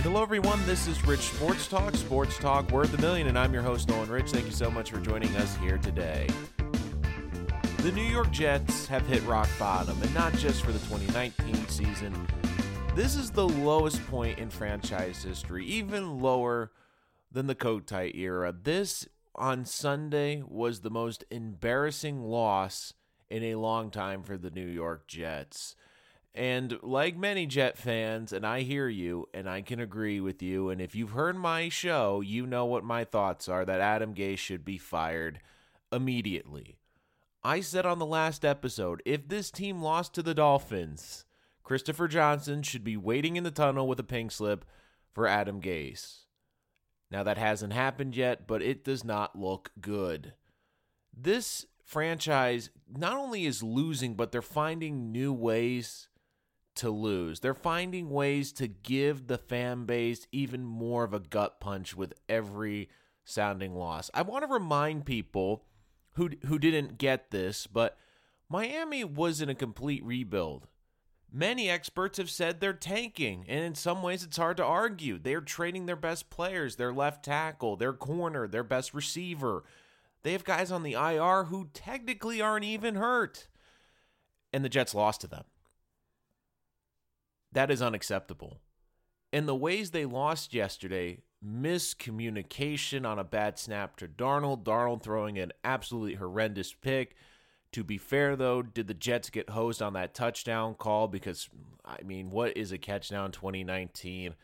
And hello, everyone. This is Rich Sports Talk, Sports Talk Worth a Million, and I'm your host, Nolan Rich. Thank you so much for joining us here today. The New York Jets have hit rock bottom, and not just for the 2019 season. This is the lowest point in franchise history, even lower than the Kotite era. This on Sunday was the most embarrassing loss in a long time for the New York Jets. And like many Jet fans, and I hear you and I can agree with you. And if you've heard my show, you know what my thoughts are that Adam Gase should be fired immediately. I said on the last episode if this team lost to the Dolphins, Christopher Johnson should be waiting in the tunnel with a pink slip for Adam Gase. Now, that hasn't happened yet, but it does not look good. This franchise not only is losing, but they're finding new ways to lose. They're finding ways to give the fan base even more of a gut punch with every sounding loss. I want to remind people who who didn't get this, but Miami was in a complete rebuild. Many experts have said they're tanking, and in some ways it's hard to argue. They're trading their best players, their left tackle, their corner, their best receiver. They have guys on the IR who technically aren't even hurt. And the Jets lost to them. That is unacceptable. And the ways they lost yesterday miscommunication on a bad snap to Darnold, Darnold throwing an absolutely horrendous pick. To be fair, though, did the Jets get hosed on that touchdown call? Because, I mean, what is a catch now in 2019?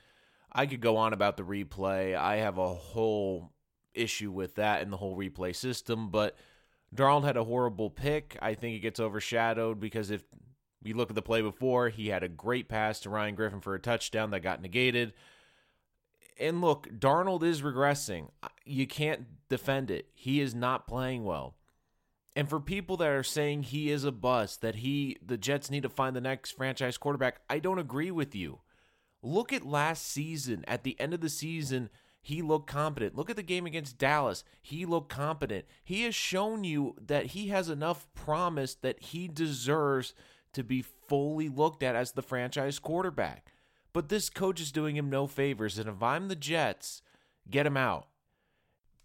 I could go on about the replay. I have a whole issue with that and the whole replay system, but Darnold had a horrible pick. I think it gets overshadowed because if we look at the play before, he had a great pass to Ryan Griffin for a touchdown that got negated. And look, Darnold is regressing. You can't defend it. He is not playing well. And for people that are saying he is a bust, that he the Jets need to find the next franchise quarterback, I don't agree with you. Look at last season. At the end of the season, he looked competent. Look at the game against Dallas. He looked competent. He has shown you that he has enough promise that he deserves to be fully looked at as the franchise quarterback. But this coach is doing him no favors. And if I'm the Jets, get him out.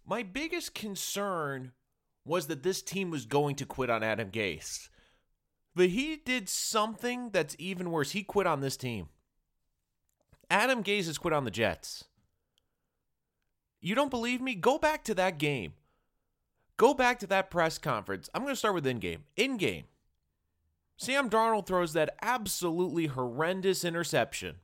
My biggest concern was that this team was going to quit on Adam Gase. But he did something that's even worse. He quit on this team. Adam Gase has quit on the Jets. You don't believe me? Go back to that game. Go back to that press conference. I'm going to start with in game. In game. Sam Darnold throws that absolutely horrendous interception.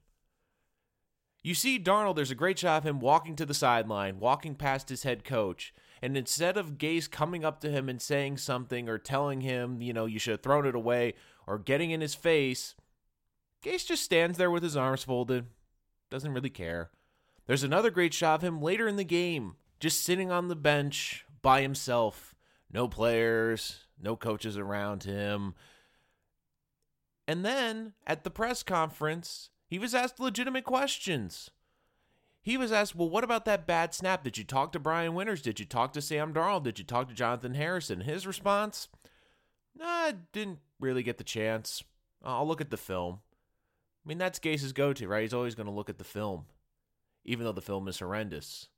You see Darnold, there's a great shot of him walking to the sideline, walking past his head coach. And instead of Gase coming up to him and saying something or telling him, you know, you should have thrown it away or getting in his face, Gase just stands there with his arms folded, doesn't really care. There's another great shot of him later in the game, just sitting on the bench by himself. No players, no coaches around him. And then at the press conference, he was asked legitimate questions. He was asked, Well, what about that bad snap? Did you talk to Brian Winters? Did you talk to Sam Darnold? Did you talk to Jonathan Harrison? His response, Nah, I didn't really get the chance. I'll look at the film. I mean, that's Gase's go to, right? He's always going to look at the film, even though the film is horrendous.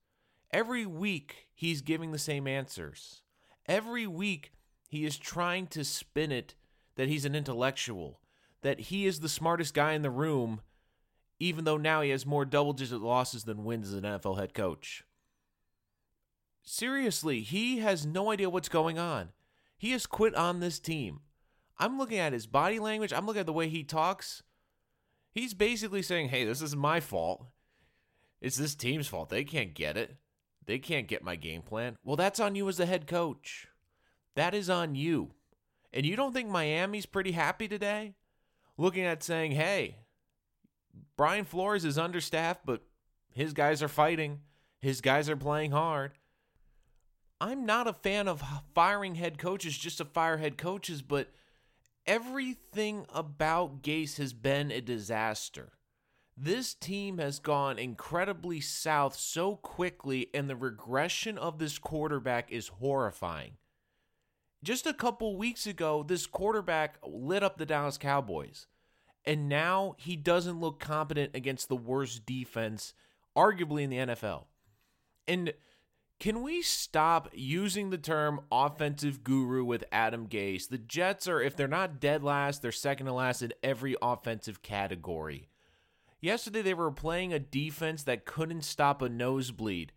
Every week, he's giving the same answers. Every week, he is trying to spin it that he's an intellectual, that he is the smartest guy in the room, even though now he has more double digit losses than wins as an NFL head coach. Seriously, he has no idea what's going on. He has quit on this team. I'm looking at his body language, I'm looking at the way he talks. He's basically saying, hey, this is my fault. It's this team's fault. They can't get it. They can't get my game plan. Well, that's on you as the head coach. That is on you. And you don't think Miami's pretty happy today? Looking at saying, hey, Brian Flores is understaffed, but his guys are fighting. His guys are playing hard. I'm not a fan of firing head coaches just to fire head coaches, but everything about Gase has been a disaster. This team has gone incredibly south so quickly, and the regression of this quarterback is horrifying. Just a couple weeks ago, this quarterback lit up the Dallas Cowboys. And now he doesn't look competent against the worst defense, arguably in the NFL. And can we stop using the term offensive guru with Adam Gase? The Jets are, if they're not dead last, they're second to last in every offensive category. Yesterday, they were playing a defense that couldn't stop a nosebleed,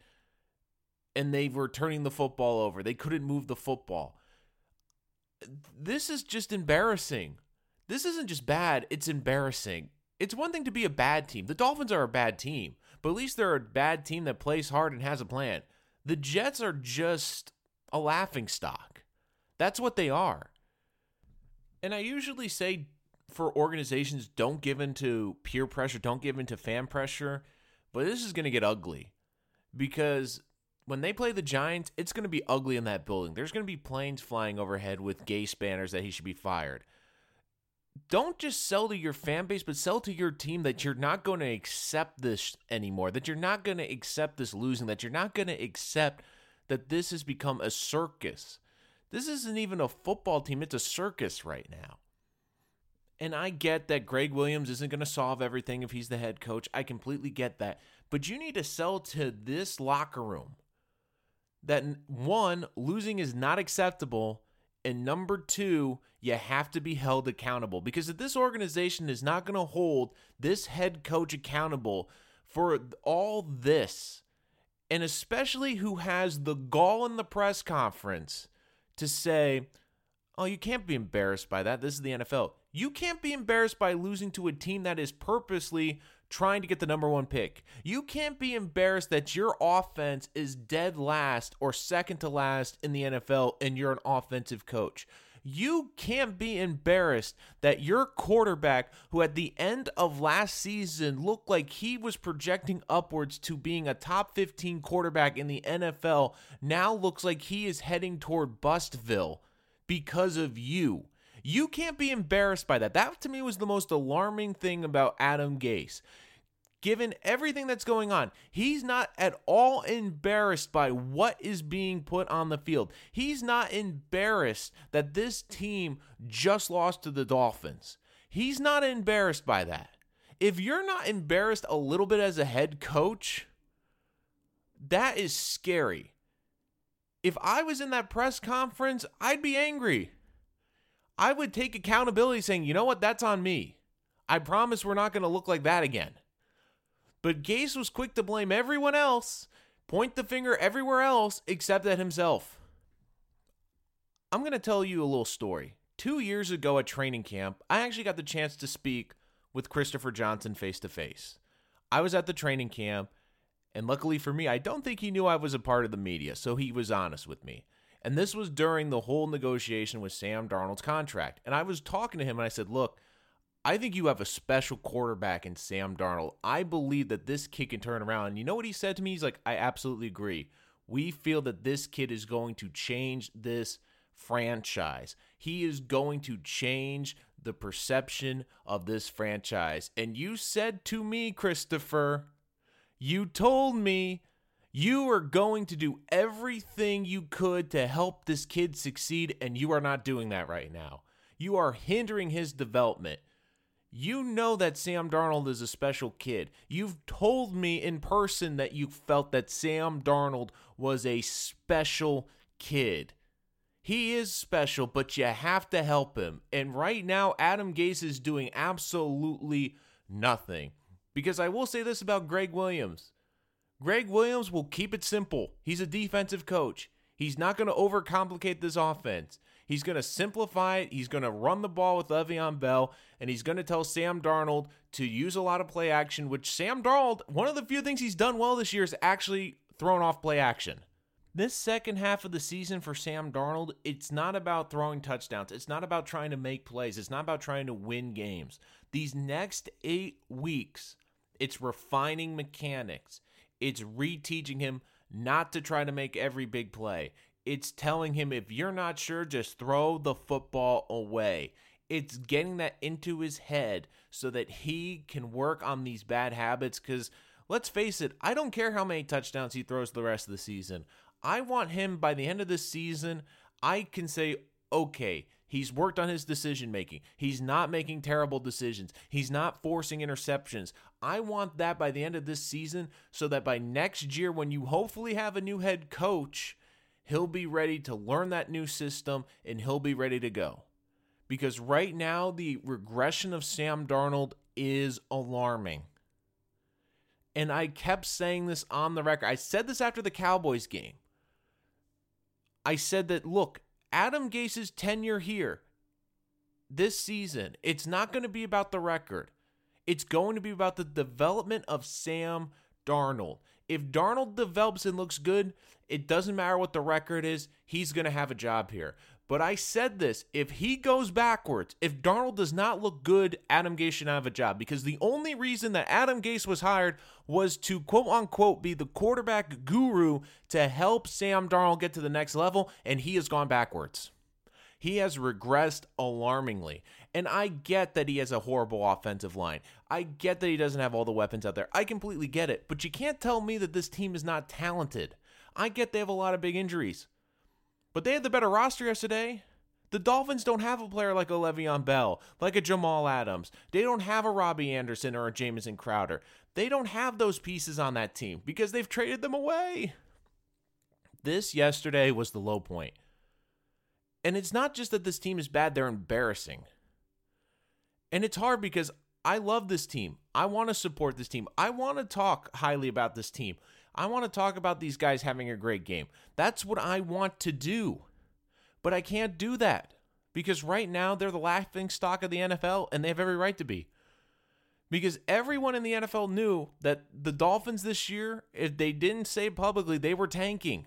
and they were turning the football over. They couldn't move the football. This is just embarrassing. This isn't just bad, it's embarrassing. It's one thing to be a bad team. The Dolphins are a bad team, but at least they're a bad team that plays hard and has a plan. The Jets are just a laughing stock. That's what they are. And I usually say for organizations, don't give in to peer pressure, don't give in to fan pressure. But this is going to get ugly because when they play the Giants, it's going to be ugly in that building. There's going to be planes flying overhead with gay spanners that he should be fired. Don't just sell to your fan base, but sell to your team that you're not going to accept this anymore, that you're not going to accept this losing, that you're not going to accept that this has become a circus. This isn't even a football team, it's a circus right now. And I get that Gregg Williams isn't going to solve everything if he's the head coach. I completely get that. But you need to sell to this locker room that one, losing is not acceptable. And number two, you have to be held accountable because if this organization is not going to hold this head coach accountable for all this, and especially who has the gall in the press conference to say, oh, you can't be embarrassed by that. This is the NFL. You can't be embarrassed by losing to a team that is purposely trying to get the number one pick. You can't be embarrassed that your offense is dead last or second to last in the NFL and you're an offensive coach. You can't be embarrassed that your quarterback, who at the end of last season looked like he was projecting upwards to being a top 15 quarterback in the NFL, now looks like he is heading toward Bustville because of you. You can't be embarrassed by that. That to me was the most alarming thing about Adam Gase. Given everything that's going on, he's not at all embarrassed by what is being put on the field. He's not embarrassed that this team just lost to the Dolphins. He's not embarrassed by that. If you're not embarrassed a little bit as a head coach, that is scary. If I was in that press conference, I'd be angry. I would take accountability saying, you know what, that's on me. I promise we're not going to look like that again. But Gase was quick to blame everyone else, point the finger everywhere else except at himself. I'm going to tell you a little story. Two years ago at training camp, I actually got the chance to speak with Christopher Johnson face to face. I was at the training camp, and luckily for me, I don't think he knew I was a part of the media, so he was honest with me. And this was during the whole negotiation with Sam Darnold's contract. And I was talking to him and I said, Look, I think you have a special quarterback in Sam Darnold. I believe that this kid can turn around. And you know what he said to me? He's like, I absolutely agree. We feel that this kid is going to change this franchise. He is going to change the perception of this franchise. And you said to me, Christopher, you told me you are going to do everything you could to help this kid succeed, and you are not doing that right now. You are hindering his development. You know that Sam Darnold is a special kid. You've told me in person that you felt that Sam Darnold was a special kid. He is special, but you have to help him. And right now, Adam Gase is doing absolutely nothing. Because I will say this about Gregg Williams Gregg Williams will keep it simple. He's a defensive coach. He's not going to overcomplicate this offense. He's going to simplify it. He's going to run the ball with Le'Veon Bell, and he's going to tell Sam Darnold to use a lot of play action, which Sam Darnold, one of the few things he's done well this year is actually thrown off play action. This second half of the season for Sam Darnold, it's not about throwing touchdowns. It's not about trying to make plays. It's not about trying to win games. These next eight weeks, it's refining mechanics. It's reteaching him not to try to make every big play. It's telling him if you're not sure, just throw the football away. It's getting that into his head so that he can work on these bad habits. Because let's face it, I don't care how many touchdowns he throws the rest of the season. I want him by the end of the season, I can say, okay, He's worked on his decision making. He's not making terrible decisions. He's not forcing interceptions. I want that by the end of this season so that by next year, when you hopefully have a new head coach, he'll be ready to learn that new system and he'll be ready to go. Because right now, the regression of Sam Darnold is alarming. And I kept saying this on the record. I said this after the Cowboys game. I said that, look, Adam Gase's tenure here this season, it's not going to be about the record. It's going to be about the development of Sam Darnold. If Darnold develops and looks good, it doesn't matter what the record is, he's going to have a job here. But I said this if he goes backwards, if Darnold does not look good, Adam Gase should not have a job because the only reason that Adam Gase was hired was to quote unquote be the quarterback guru to help Sam Darnold get to the next level, and he has gone backwards. He has regressed alarmingly. And I get that he has a horrible offensive line. I get that he doesn't have all the weapons out there. I completely get it. But you can't tell me that this team is not talented. I get they have a lot of big injuries. But they had the better roster yesterday. The Dolphins don't have a player like a Le'Veon Bell, like a Jamal Adams. They don't have a Robbie Anderson or a Jamison Crowder. They don't have those pieces on that team because they've traded them away. This yesterday was the low point. And it's not just that this team is bad, they're embarrassing. And it's hard because I love this team. I want to support this team. I want to talk highly about this team. I want to talk about these guys having a great game. That's what I want to do. But I can't do that because right now they're the laughing stock of the NFL and they have every right to be. Because everyone in the NFL knew that the Dolphins this year, if they didn't say publicly, they were tanking.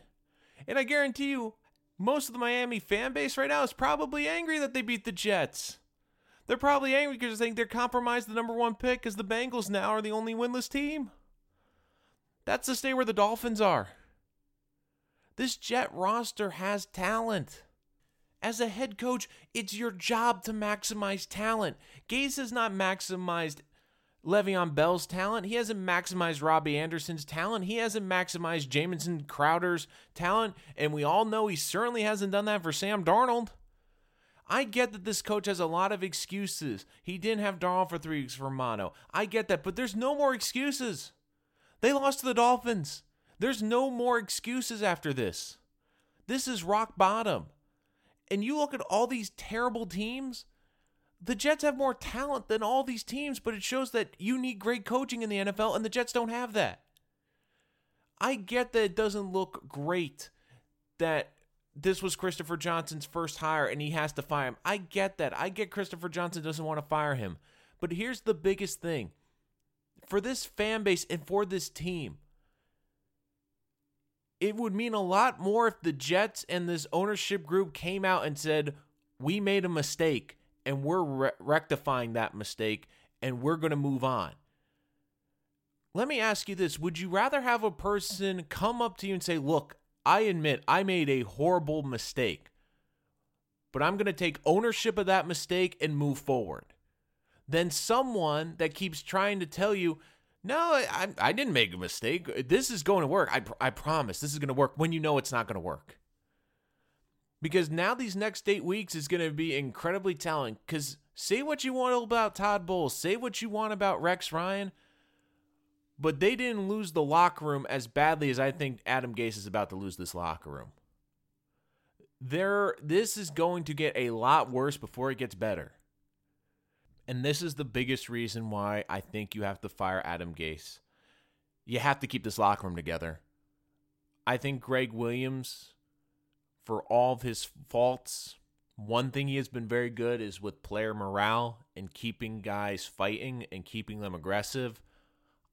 And I guarantee you, most of the Miami fan base right now is probably angry that they beat the Jets. They're probably angry because they think they're compromised the number one pick because the Bengals now are the only winless team. That's the state where the Dolphins are. This Jet roster has talent. As a head coach, it's your job to maximize talent. Gase has not maximized Le'Veon Bell's talent. He hasn't maximized Robbie Anderson's talent. He hasn't maximized Jamison Crowder's talent. And we all know he certainly hasn't done that for Sam Darnold. I get that this coach has a lot of excuses. He didn't have Darnold for three weeks for Mono. I get that, but there's no more excuses. They lost to the Dolphins. There's no more excuses after this. This is rock bottom. And you look at all these terrible teams, the Jets have more talent than all these teams, but it shows that you need great coaching in the NFL, and the Jets don't have that. I get that it doesn't look great that this was Christopher Johnson's first hire and he has to fire him. I get that. I get Christopher Johnson doesn't want to fire him. But here's the biggest thing for this fan base and for this team, it would mean a lot more if the Jets and this ownership group came out and said, We made a mistake and we're re- rectifying that mistake and we're going to move on. Let me ask you this Would you rather have a person come up to you and say, Look, I admit I made a horrible mistake, but I'm going to take ownership of that mistake and move forward? Than someone that keeps trying to tell you, no, I, I didn't make a mistake. This is going to work. I, I promise this is going to work when you know it's not going to work. Because now these next eight weeks is going to be incredibly telling. Because say what you want about Todd Bowles, say what you want about Rex Ryan, but they didn't lose the locker room as badly as I think Adam Gase is about to lose this locker room. There, this is going to get a lot worse before it gets better. And this is the biggest reason why I think you have to fire Adam Gase. You have to keep this locker room together. I think Gregg Williams, for all of his faults, one thing he has been very good is with player morale and keeping guys fighting and keeping them aggressive.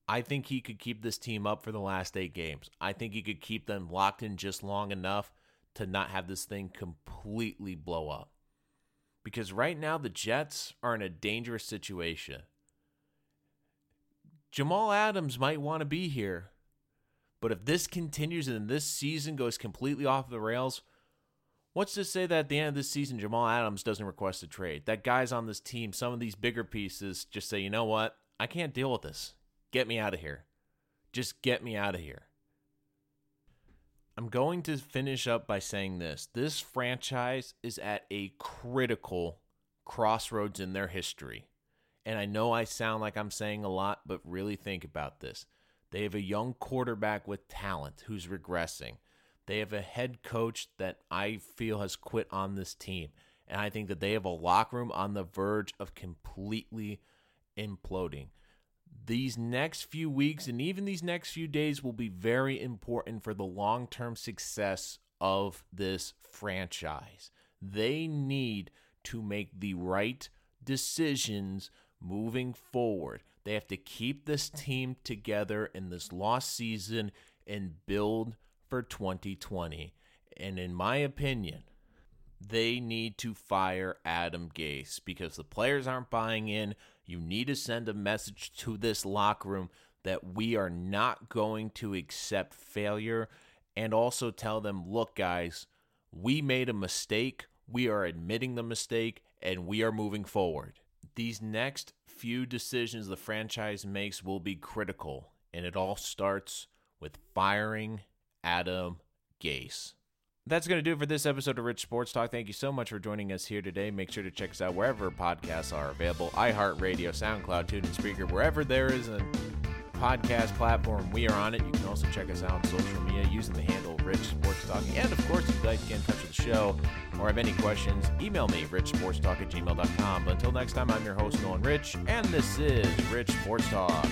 I think he could keep this team up for the last eight games. I think he could keep them locked in just long enough to not have this thing completely blow up because right now the Jets are in a dangerous situation. Jamal Adams might want to be here, but if this continues and this season goes completely off the rails, what's to say that at the end of this season Jamal Adams doesn't request a trade? That guys on this team, some of these bigger pieces, just say, you know what? I can't deal with this. Get me out of here. Just get me out of here. I'm going to finish up by saying this. This franchise is at a critical crossroads in their history. And I know I sound like I'm saying a lot, but really think about this. They have a young quarterback with talent who's regressing. They have a head coach that I feel has quit on this team. And I think that they have a locker room on the verge of completely imploding. These next few weeks and even these next few days will be very important for the long term success of this franchise. They need to make the right decisions moving forward. They have to keep this team together in this lost season and build for 2020. And in my opinion, they need to fire Adam Gase because the players aren't buying in. You need to send a message to this locker room that we are not going to accept failure and also tell them, look, guys, we made a mistake. We are admitting the mistake and we are moving forward. These next few decisions the franchise makes will be critical, and it all starts with firing Adam Gase. That's going to do it for this episode of Rich Sports Talk. Thank you so much for joining us here today. Make sure to check us out wherever podcasts are available iHeartRadio, SoundCloud, TuneIn, Spreaker, wherever there is a podcast platform, we are on it. You can also check us out on social media using the handle Rich Sports Talk. And of course, if you'd like to get in touch with the show or have any questions, email me, richsportstalk at gmail.com. But until next time, I'm your host, Nolan Rich, and this is Rich Sports Talk.